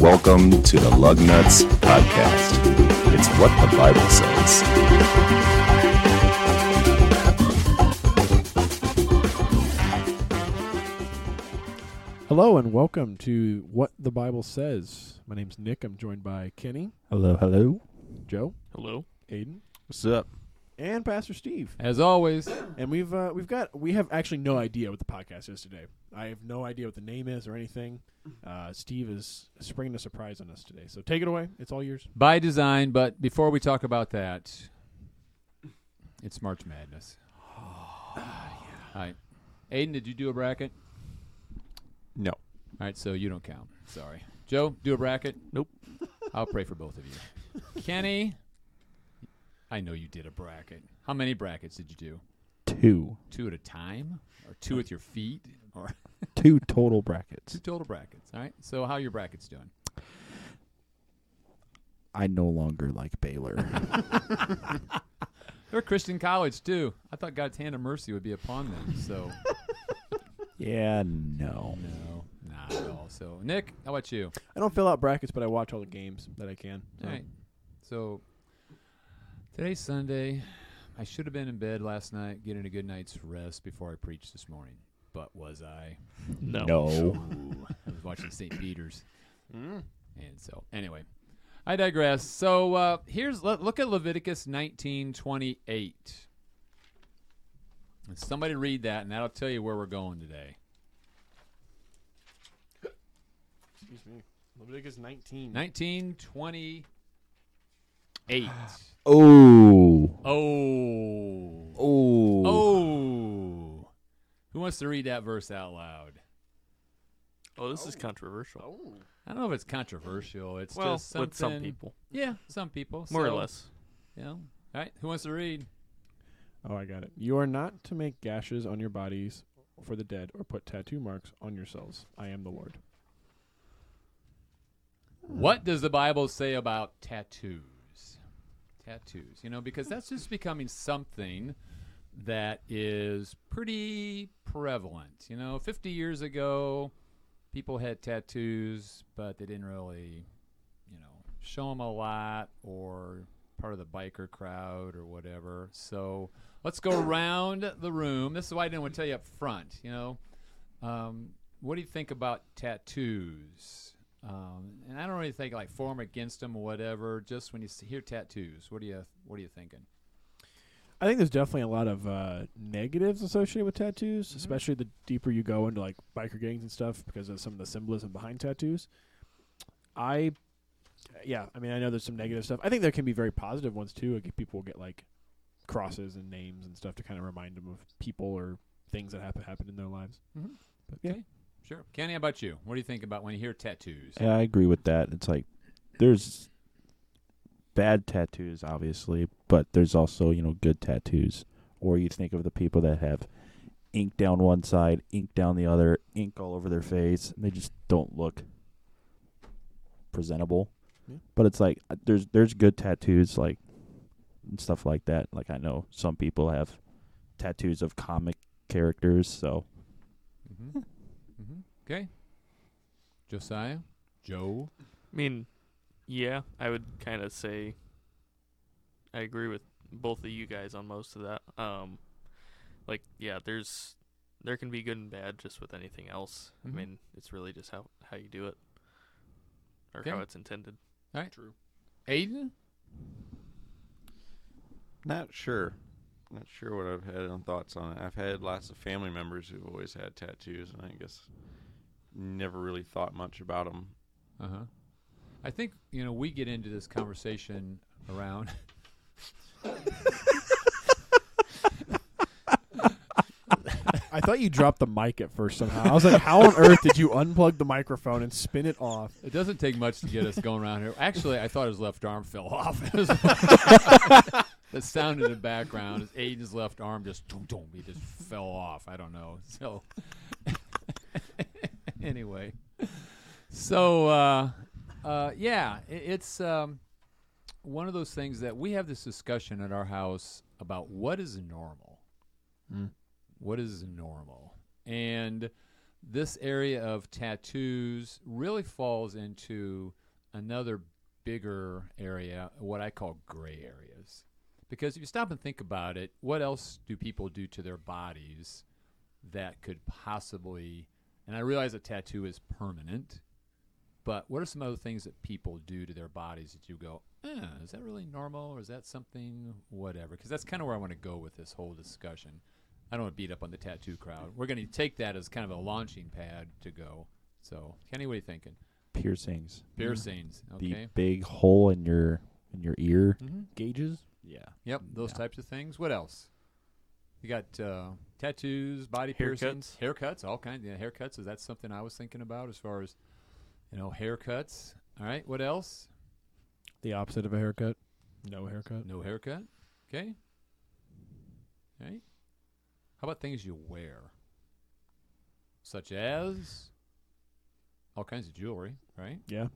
Welcome to the Lug Nuts Podcast. It's what the Bible says. Hello and welcome to What the Bible Says. My name's Nick. I'm joined by Kenny, Hello, hello. Joe, Hello. Aiden, What's up? And Pastor Steve. As always, And we've uh, we've got we have actually no idea what the podcast is today. I have no idea what the name is or anything. Uh, Steve is springing a surprise on us today. So take it away. It's all yours. by design, but before we talk about that, it's March Madness. All right. Aiden, did you do a bracket? No. All right, so you don't count. Sorry. Joe, do a bracket? Nope. I'll pray for both of you. Kenny, I know you did a bracket. How many brackets did you do? Two. Two at a time? Or two with your feet? Or Two total brackets. two brackets. total brackets? All right, so how are your brackets doing? I no longer like Baylor. They're a Christian college, too. I thought God's hand of mercy would be upon them, so. yeah, no. No, not at all. So, Nick, how about you? I don't fill out brackets, but I watch all the games that I can. All right. So, today's Sunday. I should have been in bed last night, getting a good night's rest before I preached this morning. But was I? No. No. I was watching St. Peter's. And so, anyway, I digress. So, uh, here's let, look at Leviticus 19:28. And somebody read that, and that'll tell you where we're going today. Excuse me. Leviticus 19. 1928. Oh. Oh. Oh. Oh. Who wants to read that verse out loud? Oh, this is controversial. Oh. I don't know if it's controversial. It's well, just something. with some people, Yeah, some people. more or So, less. Yeah. know. All right. Who wants to read? Oh, I got it. You are not to make gashes on your bodies for the dead or put tattoo marks on yourselves. I am the Lord. What does the Bible say about tattoos? Tattoos, you know, because that's just becoming something that is pretty prevalent. You know, 50 years ago, people had tattoos, but they didn't really, you know, show them a lot or part of the biker crowd or whatever. So let's go around the room. This is why I didn't want to tell you up front, you know. Um, what do you think about tattoos? Um, and I don't really think like form against them or whatever. Just when you hear tattoos, what do you what are you thinking? I think there's definitely a lot of uh, negatives associated with tattoos, Mhm. especially the deeper you go into like biker gangs and stuff because of some of the symbolism behind tattoos. I, yeah, I mean, I know there's some negative stuff. I think there can be very positive ones too. Like people will get like crosses and names and stuff to kind of remind them of people or things that happen happened in their lives. Mhm. But, yeah. Okay. Sure, Kenny, how about you? What do you think about when you hear tattoos? Yeah, I agree with that. It's like there's bad tattoos, obviously, but there's also, you know, good tattoos. Or you think of the people that have ink down one side, ink down the other, ink all over their face, and they just don't look presentable. Yeah. But it's like uh, there's there's good tattoos like and stuff like that. Like I know some people have tattoos of comic characters, so Okay. Josiah, Joe. I mean, yeah, I would kind of say I agree with both of you guys on most of that. Um, like, yeah, there's there can be good and bad just with anything else. Mhm. I mean, it's really just how how you do it or Okay. how it's intended. All right. True. Aiden. Not sure. Not sure what I've had on thoughts on it. I've had lots of family members who've always had tattoos, and I guess never really thought much about them. Uh huh. I think you know we get into this conversation around. I thought you dropped the mic at first somehow. I was like, how on earth did you unplug the microphone and spin it off? It doesn't take much to get us going around here. Actually, I thought his left arm fell off. the sound in the background is Aiden's left arm just boom, boom, he just fell off. I don't know. So anyway, so uh, uh, yeah, i it's um, one of those things that we have this discussion at our house about what is normal. What is normal? And this area of tattoos really falls into another bigger area, what I call gray areas. Because if you stop and think about it, what else do people do to their bodies that could possibly, and I realize a tattoo is permanent, but what are some other things that people do to their bodies that you go, eh, is that really normal or is that something, whatever? Because that's kind of where I want to go with this whole discussion. I don't want to beat up on the tattoo crowd. We're going to take that as kind of a launching pad to go. So, Kenny, what are you thinking? Piercings. Piercings. Okay. The big hole in your in your ear. Mm-hmm. Gauges. Yeah. Yep, those Yeah. types of things. What else? You got uh, tattoos, body Haircuts. piercings, haircuts, all kinds. Yeah, haircuts. Is that something I was thinking about as far as you know haircuts? All right. What else? The opposite of a haircut. No haircut. No haircut. Okay. Okay. How about things you wear? Such as all kinds of jewelry, right? Yeah.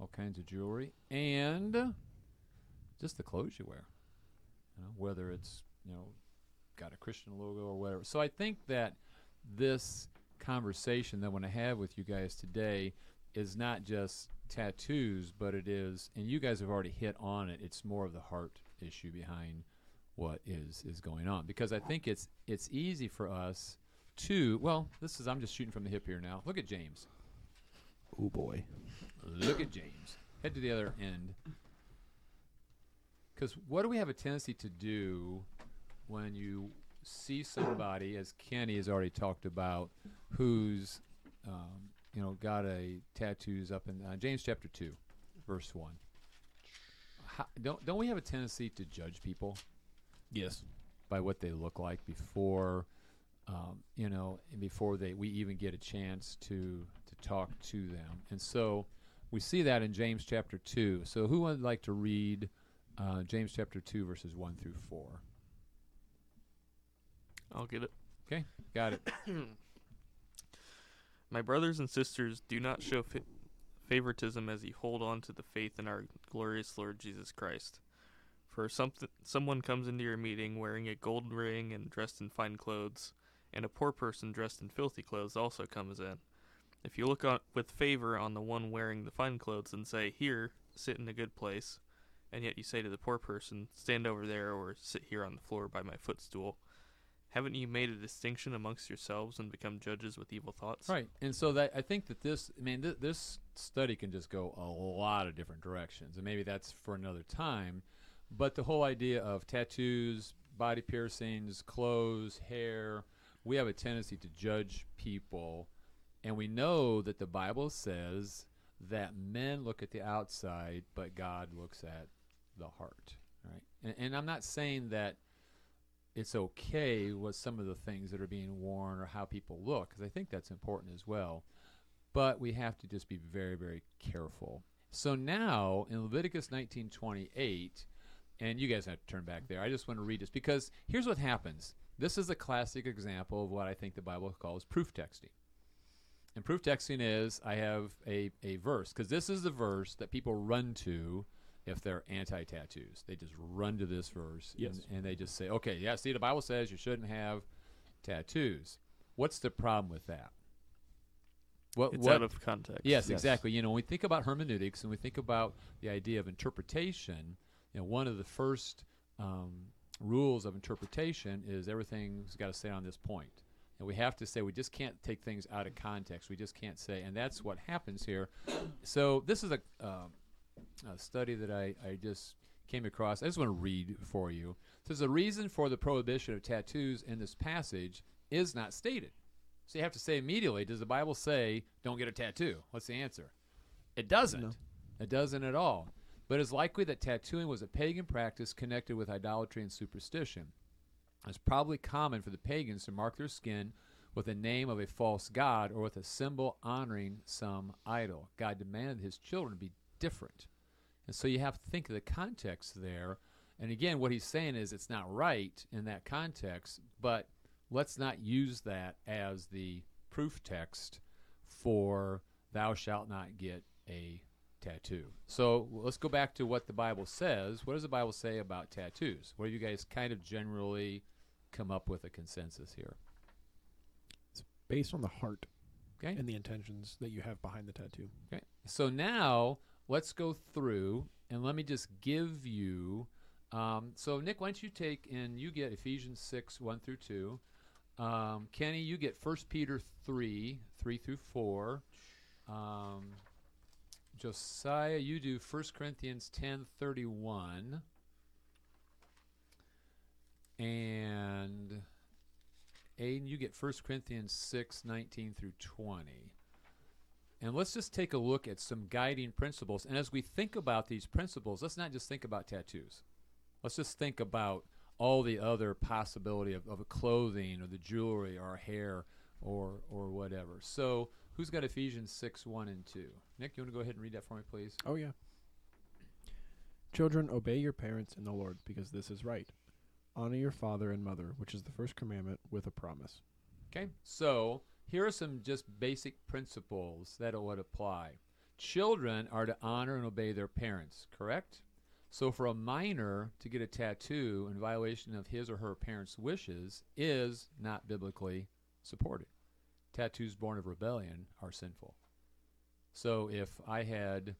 All kinds of jewelry and just the clothes you wear. You know, whether it's, you know, got a Christian logo or whatever. So I think that this conversation that I want to have with you guys today is not just tattoos, but it is, and you guys have already hit on it. It's more of the heart issue behind what is is going on because I think it's it's easy for us to well, this is I'm just shooting from the hip here now. Look at James. Oh boy. Look at James. Head to the other end. Because what do we have a tendency to do when you see somebody, as Kenny has already talked about, who's um, you know got a tattoos up in uh, James chapter two, verse one. How, don't don't we have a tendency to judge people Yes. by what they look like before um, you know before they we even get a chance to to talk to them and so we see that in james chapter 2 so who would like to read uh, james chapter 2 verses 1 through 4 I'll get it. Okay, got it My brothers and sisters, do not show fa- favoritism as you hold on to the faith in our glorious Lord Jesus Christ. For something, someone comes into your meeting wearing a gold ring and dressed in fine clothes, and a poor person dressed in filthy clothes also comes in. If you look on, with favor on the one wearing the fine clothes and say, Here, sit in a good place, and yet you say to the poor person, Stand over there or sit here on the floor by my footstool, haven't you made a distinction amongst yourselves and become judges with evil thoughts? right. And so that i think that this i mean th- this study can just go a lot of different directions and maybe that's for another time. But the whole idea of tattoos body piercings clothes hair we have a tendency to judge people. And we know that the bible says that men look at the outside but god looks at the heart right? And, and i'm not saying that it's okay with some of the things that are being worn or how people look because i think that's important as well. But we have to just be very very careful. So now in leviticus 1928 and you guys have to turn back there i just want to read this because here's what happens. This is a classic example of what i think the bible calls proof texting. And proof texting is i have a, a verse because this is the verse that people run to if they're anti-tattoos they just run to this verse Yes. and, and they just say okay yeah see the bible says you shouldn't have tattoos what's the problem with that what, It's what out of context. Yes, Yes. exactly. You know, when we think about hermeneutics and we think about the idea of interpretation, you know, one of the first um, rules of interpretation is everything's got to stay on this point. And we have to say we just can't take things out of context. We just can't say, and that's what happens here. So this is a, um a study that I, I just came across. I just want to read for you. It says the reason for the prohibition of tattoos in this passage is not stated. So you have to say immediately, does the Bible say don't get a tattoo? What's the answer? It doesn't. No. It doesn't at all. But it's likely that tattooing was a pagan practice connected with idolatry and superstition. It's probably common for the pagans to mark their skin with the name of a false god or with a symbol honoring some idol. God demanded his children be different. And so you have to think of the context there. And again, what he's saying is it's not right in that context, but let's not use that as the proof text for thou shalt not get a tattoo. So let's go back to what the Bible says. What does the Bible say about tattoos? What have you guys kind of generally come up with a consensus here? It's based on the heart Okay. and the intentions that you have behind the tattoo. Okay. So now let's go through and let me just give you. Um, so Nick, why don't you take and you get Ephesians six one through two. Um, Kenny, you get First Peter three three through four. Um, Josiah, you do First Corinthians ten thirty one. And Aiden, you get First Corinthians six nineteen through twenty. And let's just take a look at some guiding principles. And as we think about these principles, let's not just think about tattoos. Let's just think about all the other possibility of, of clothing or the jewelry or hair or or whatever. So who's got Ephesians 6, 1 and 2? Nick, you want to go ahead and read that for me, please? Oh yeah. Children, obey your parents in the Lord, because this is right. Honor your father and mother, which is the first commandment with a promise. Okay, so here are some just basic principles that would apply. Children are to honor and obey their parents, correct? So for a minor to get a tattoo in violation of his or her parents' wishes is not biblically supported. Tattoos born of rebellion are sinful. So if I had,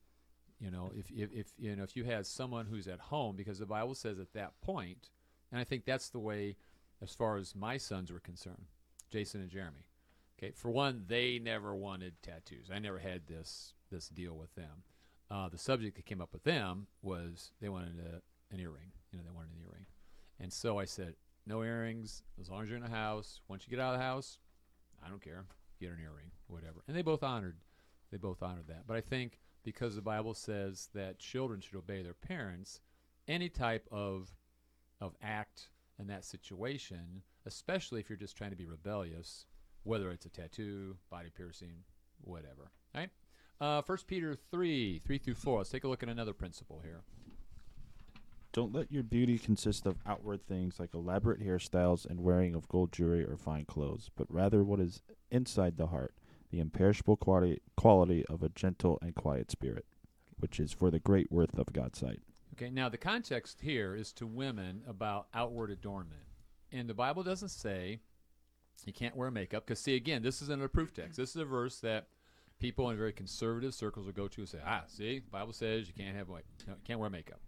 you know, if, if, if you know if you had someone who's at home, because the Bible says at that point, and I think that's the way as far as my sons were concerned, Jason and Jeremy. Okay, for one, they never wanted tattoos. I never had this this deal with them. Uh, the subject that came up with them was they wanted a, an earring. You know, they wanted an earring, and so I said, no earrings as long as you're in the house. Once you get out of the house, I don't care. Get an earring, whatever. And they both honored, they both honored that. But I think because the Bible says that children should obey their parents, any type of of act in that situation, especially if you're just trying to be rebellious, whether it's a tattoo, body piercing, whatever. All right. Uh, 1 Peter 3, 3 through 4. Let's take a look at another principle here. Don't let your beauty consist of outward things like elaborate hairstyles and wearing of gold jewelry or fine clothes, but rather what is inside the heart, the imperishable quality, quality of a gentle and quiet spirit, which is for the great worth of God's sight. Okay, now the context here is to women about outward adornment. And the Bible doesn't say you can't wear makeup, because, see, again, this isn't a proof text. This is a verse that people in very conservative circles will go to and say, ah, see, the Bible says you can't have white, no, you can't wear makeup.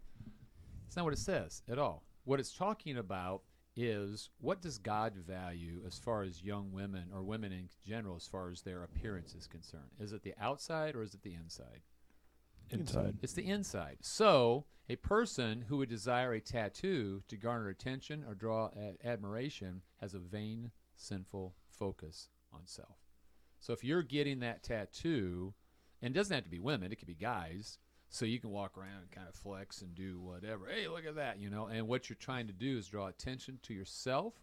It's not what it says at all. What it's talking about is what does God value as far as young women or women in general as far as their appearance is concerned? Is it the outside or is it the inside? Inside. It's the inside. So, a person who would desire a tattoo to garner attention or draw a- admiration has a vain, sinful focus on self. So, if you're getting that tattoo, and it doesn't have to be women, it could be guys, so you can walk around and kind of flex and do whatever. Hey, look at that, you know. And what you're trying to do is draw attention to yourself.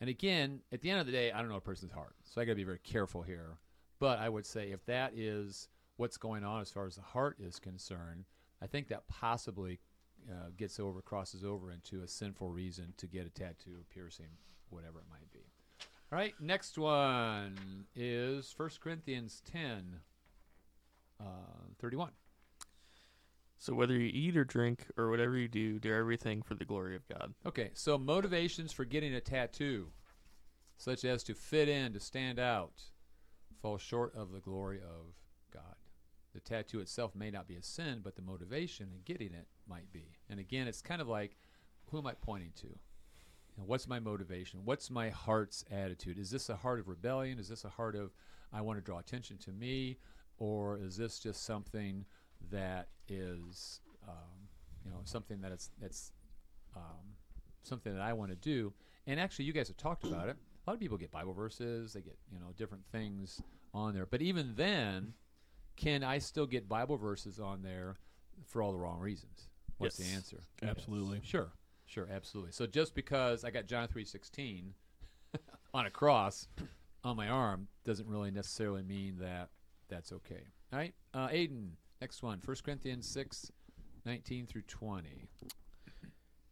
And again, at the end of the day, I don't know a person's heart, so I got to be very careful here. But I would say if that is what's going on as far as the heart is concerned, I think that possibly uh, gets over, crosses over into a sinful reason to get a tattoo, piercing, whatever it might be. All right, next one is 1 Corinthians 10, uh, 31. So whether you eat or drink or whatever you do, do everything for the glory of God. Okay, so motivations for getting a tattoo, such as to fit in, to stand out, fall short of the glory of God. The tattoo itself may not be a sin, but the motivation in getting it might be. And again, it's kind of like, who am I pointing to? You know, what's my motivation? What's my heart's attitude? Is this a heart of rebellion? Is this a heart of, I want to draw attention to me? Or is this just something that is, um, you know, something that it's, that's um, something that I want to do? And actually, you guys have talked about it. A lot of people get Bible verses, they get, you know, different things on there. But even then, can I still get Bible verses on there for all the wrong reasons? What's Yes. the answer? Absolutely. Sure, sure, absolutely. So just because I got John three sixteen on a cross on my arm doesn't really necessarily mean that that's okay. All right, uh, Aiden, next one, 1 Corinthians 6, 19 through twenty.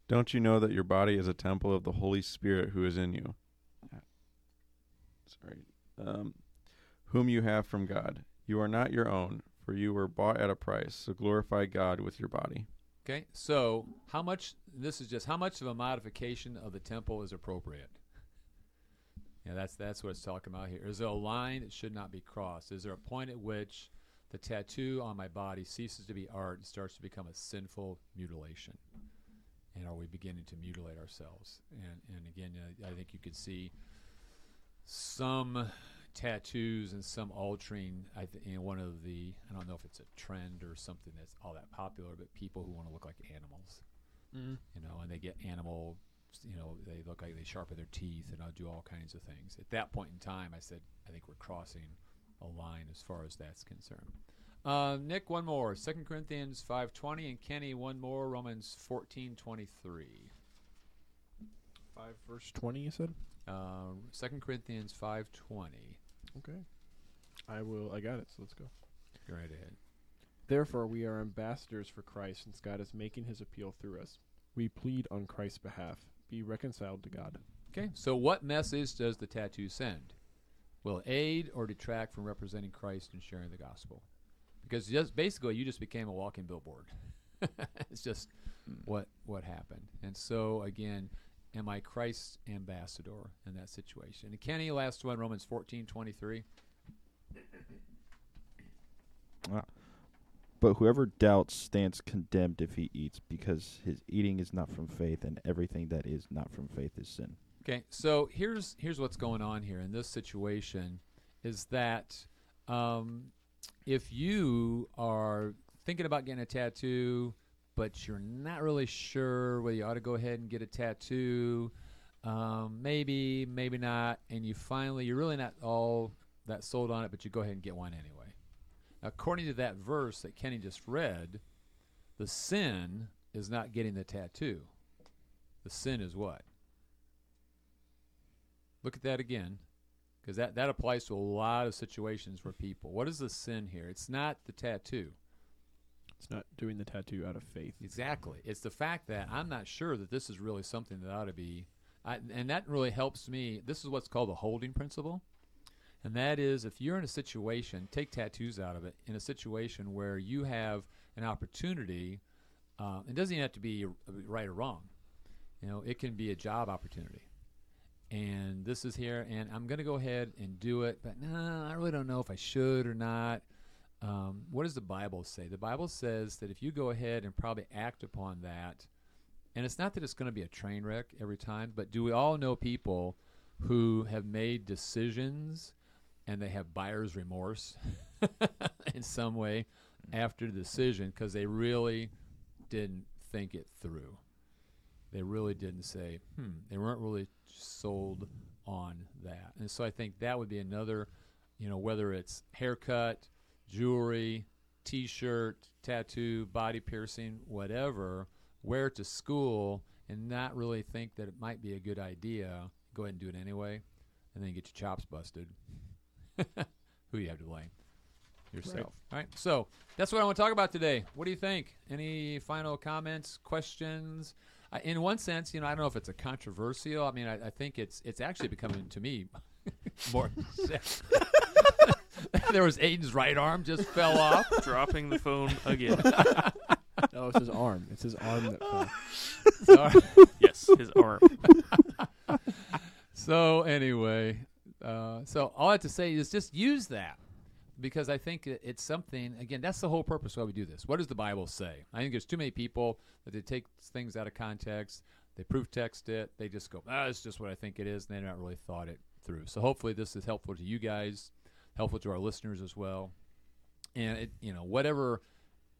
Don't you know that your body is a temple of the Holy Spirit who is in you? Sorry. Um, whom you have from God. You are not your own, for you were bought at a price. So glorify God with your body. Okay, so how much? This is just how much of a modification of the temple is appropriate. Yeah, that's that's what it's talking about here. Is there a line that should not be crossed? Is there a point at which the tattoo on my body ceases to be art and starts to become a sinful mutilation? And are we beginning to mutilate ourselves? And and again, uh, I think you could see some tattoos and some altering. I think you know, one of the I don't know if it's a trend or something that's all that popular, but people who want to look like animals you know, and they get animal, you know, they look like they sharpen their teeth and I'll do all kinds of things. At that point in time, I said, I think we're crossing a line as far as that's concerned. Uh, Nick, one more. Second Corinthians five twenty, and Kenny, one more. Romans fourteen twenty three. Five verse twenty. You said. Uh, Second Corinthians five twenty. Okay. I will. I got it. So let's go. Go right ahead. Therefore, we are ambassadors for Christ, since God is making His appeal through us. We plead on Christ's behalf: be reconciled to God. Okay, so what message does the tattoo send? Will it aid or detract from representing Christ and sharing the gospel? Because just basically, you just became a walking billboard. it's just hmm. what what happened. And so again, am I Christ's ambassador in that situation? And Kenny, last one, Romans fourteen twenty three. But whoever doubts stands condemned if he eats, because his eating is not from faith, and everything that is not from faith is sin. Okay, so here's here's what's going on here in this situation is that um, if you are thinking about getting a tattoo, but you're not really sure whether you ought to go ahead and get a tattoo, um, maybe, maybe not, and you finally you're really not all that sold on it, but you go ahead and get one anyway. According to that verse that Kenny just read, the sin is not getting the tattoo. The sin is what? Look at that again, because that, that applies to a lot of situations for people. What is the sin here? It's not the tattoo. It's not doing the tattoo out of faith. Exactly. It's the fact that I'm not sure that this is really something that ought to be. I, and that really helps me. This is what's called the holding principle. And that is if you're in a situation, take tattoos out of it, in a situation where you have an opportunity, uh, it doesn't even have to be right or wrong. You know, it can be a job opportunity. And this is here, and I'm going to go ahead and do it, but no, I really don't know if I should or not. Um, what does the Bible say? The Bible says that if you go ahead and probably act upon that, and it's not that it's going to be a train wreck every time, but do we all know people who have made decisions and they have buyer's remorse in some way after the decision because they really didn't think it through. They really didn't say, hmm, they weren't really sold on that. And so I think that would be another, you know, whether it's haircut, jewelry, t shirt, tattoo, body piercing, whatever, wear it to school and not really think that it might be a good idea. Go ahead and do it anyway, and then get your chops busted. Who you have to blame? Yourself. Right. All right. So that's what I want to talk about today. What do you think? Any final comments, questions? I, in one sense, you know, I don't know if it's a controversial. I mean, I, I think it's it's actually becoming to me more. there was Aiden's right arm just fell off. Dropping the phone again. No, it's his arm. It's his arm that fell. Sorry. yes, his arm. So anyway, uh, so all I have to say is just use that because I think it's something. Again, that's the whole purpose why we do this. What does the Bible say? I think there's too many people that they take things out of context, they proof text it, they just go, "Ah, it's just what I think it is," and they're not really thought it through. So hopefully, this is helpful to you guys, helpful to our listeners as well, and it, you know, whatever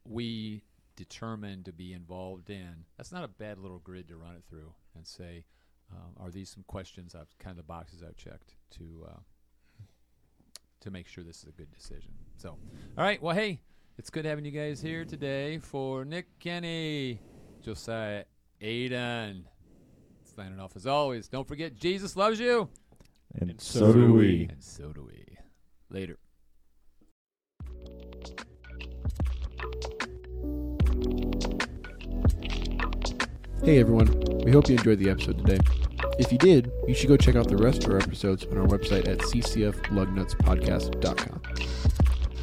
we determine to be involved in, that's not a bad little grid to run it through and say, um, are these some questions I've kind of the boxes I've checked to uh, to make sure this is a good decision. So, all right, well, hey, it's good having you guys here today for Nick Kenny, Josiah Aiden. Signing off as always. Don't forget, Jesus loves you, And, And so, do we. and so do we. Later. Hey everyone, we hope you enjoyed the episode today. If you did, you should go check out the rest of our episodes on our website at ccflugnutspodcast.com.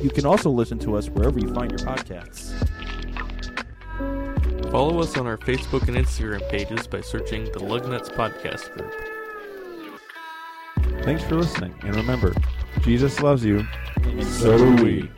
You can also listen to us wherever you find your podcasts. Follow us on our Facebook and Instagram pages by searching the Lugnuts Podcast Group. Thanks for listening, and remember, Jesus loves you, so do we.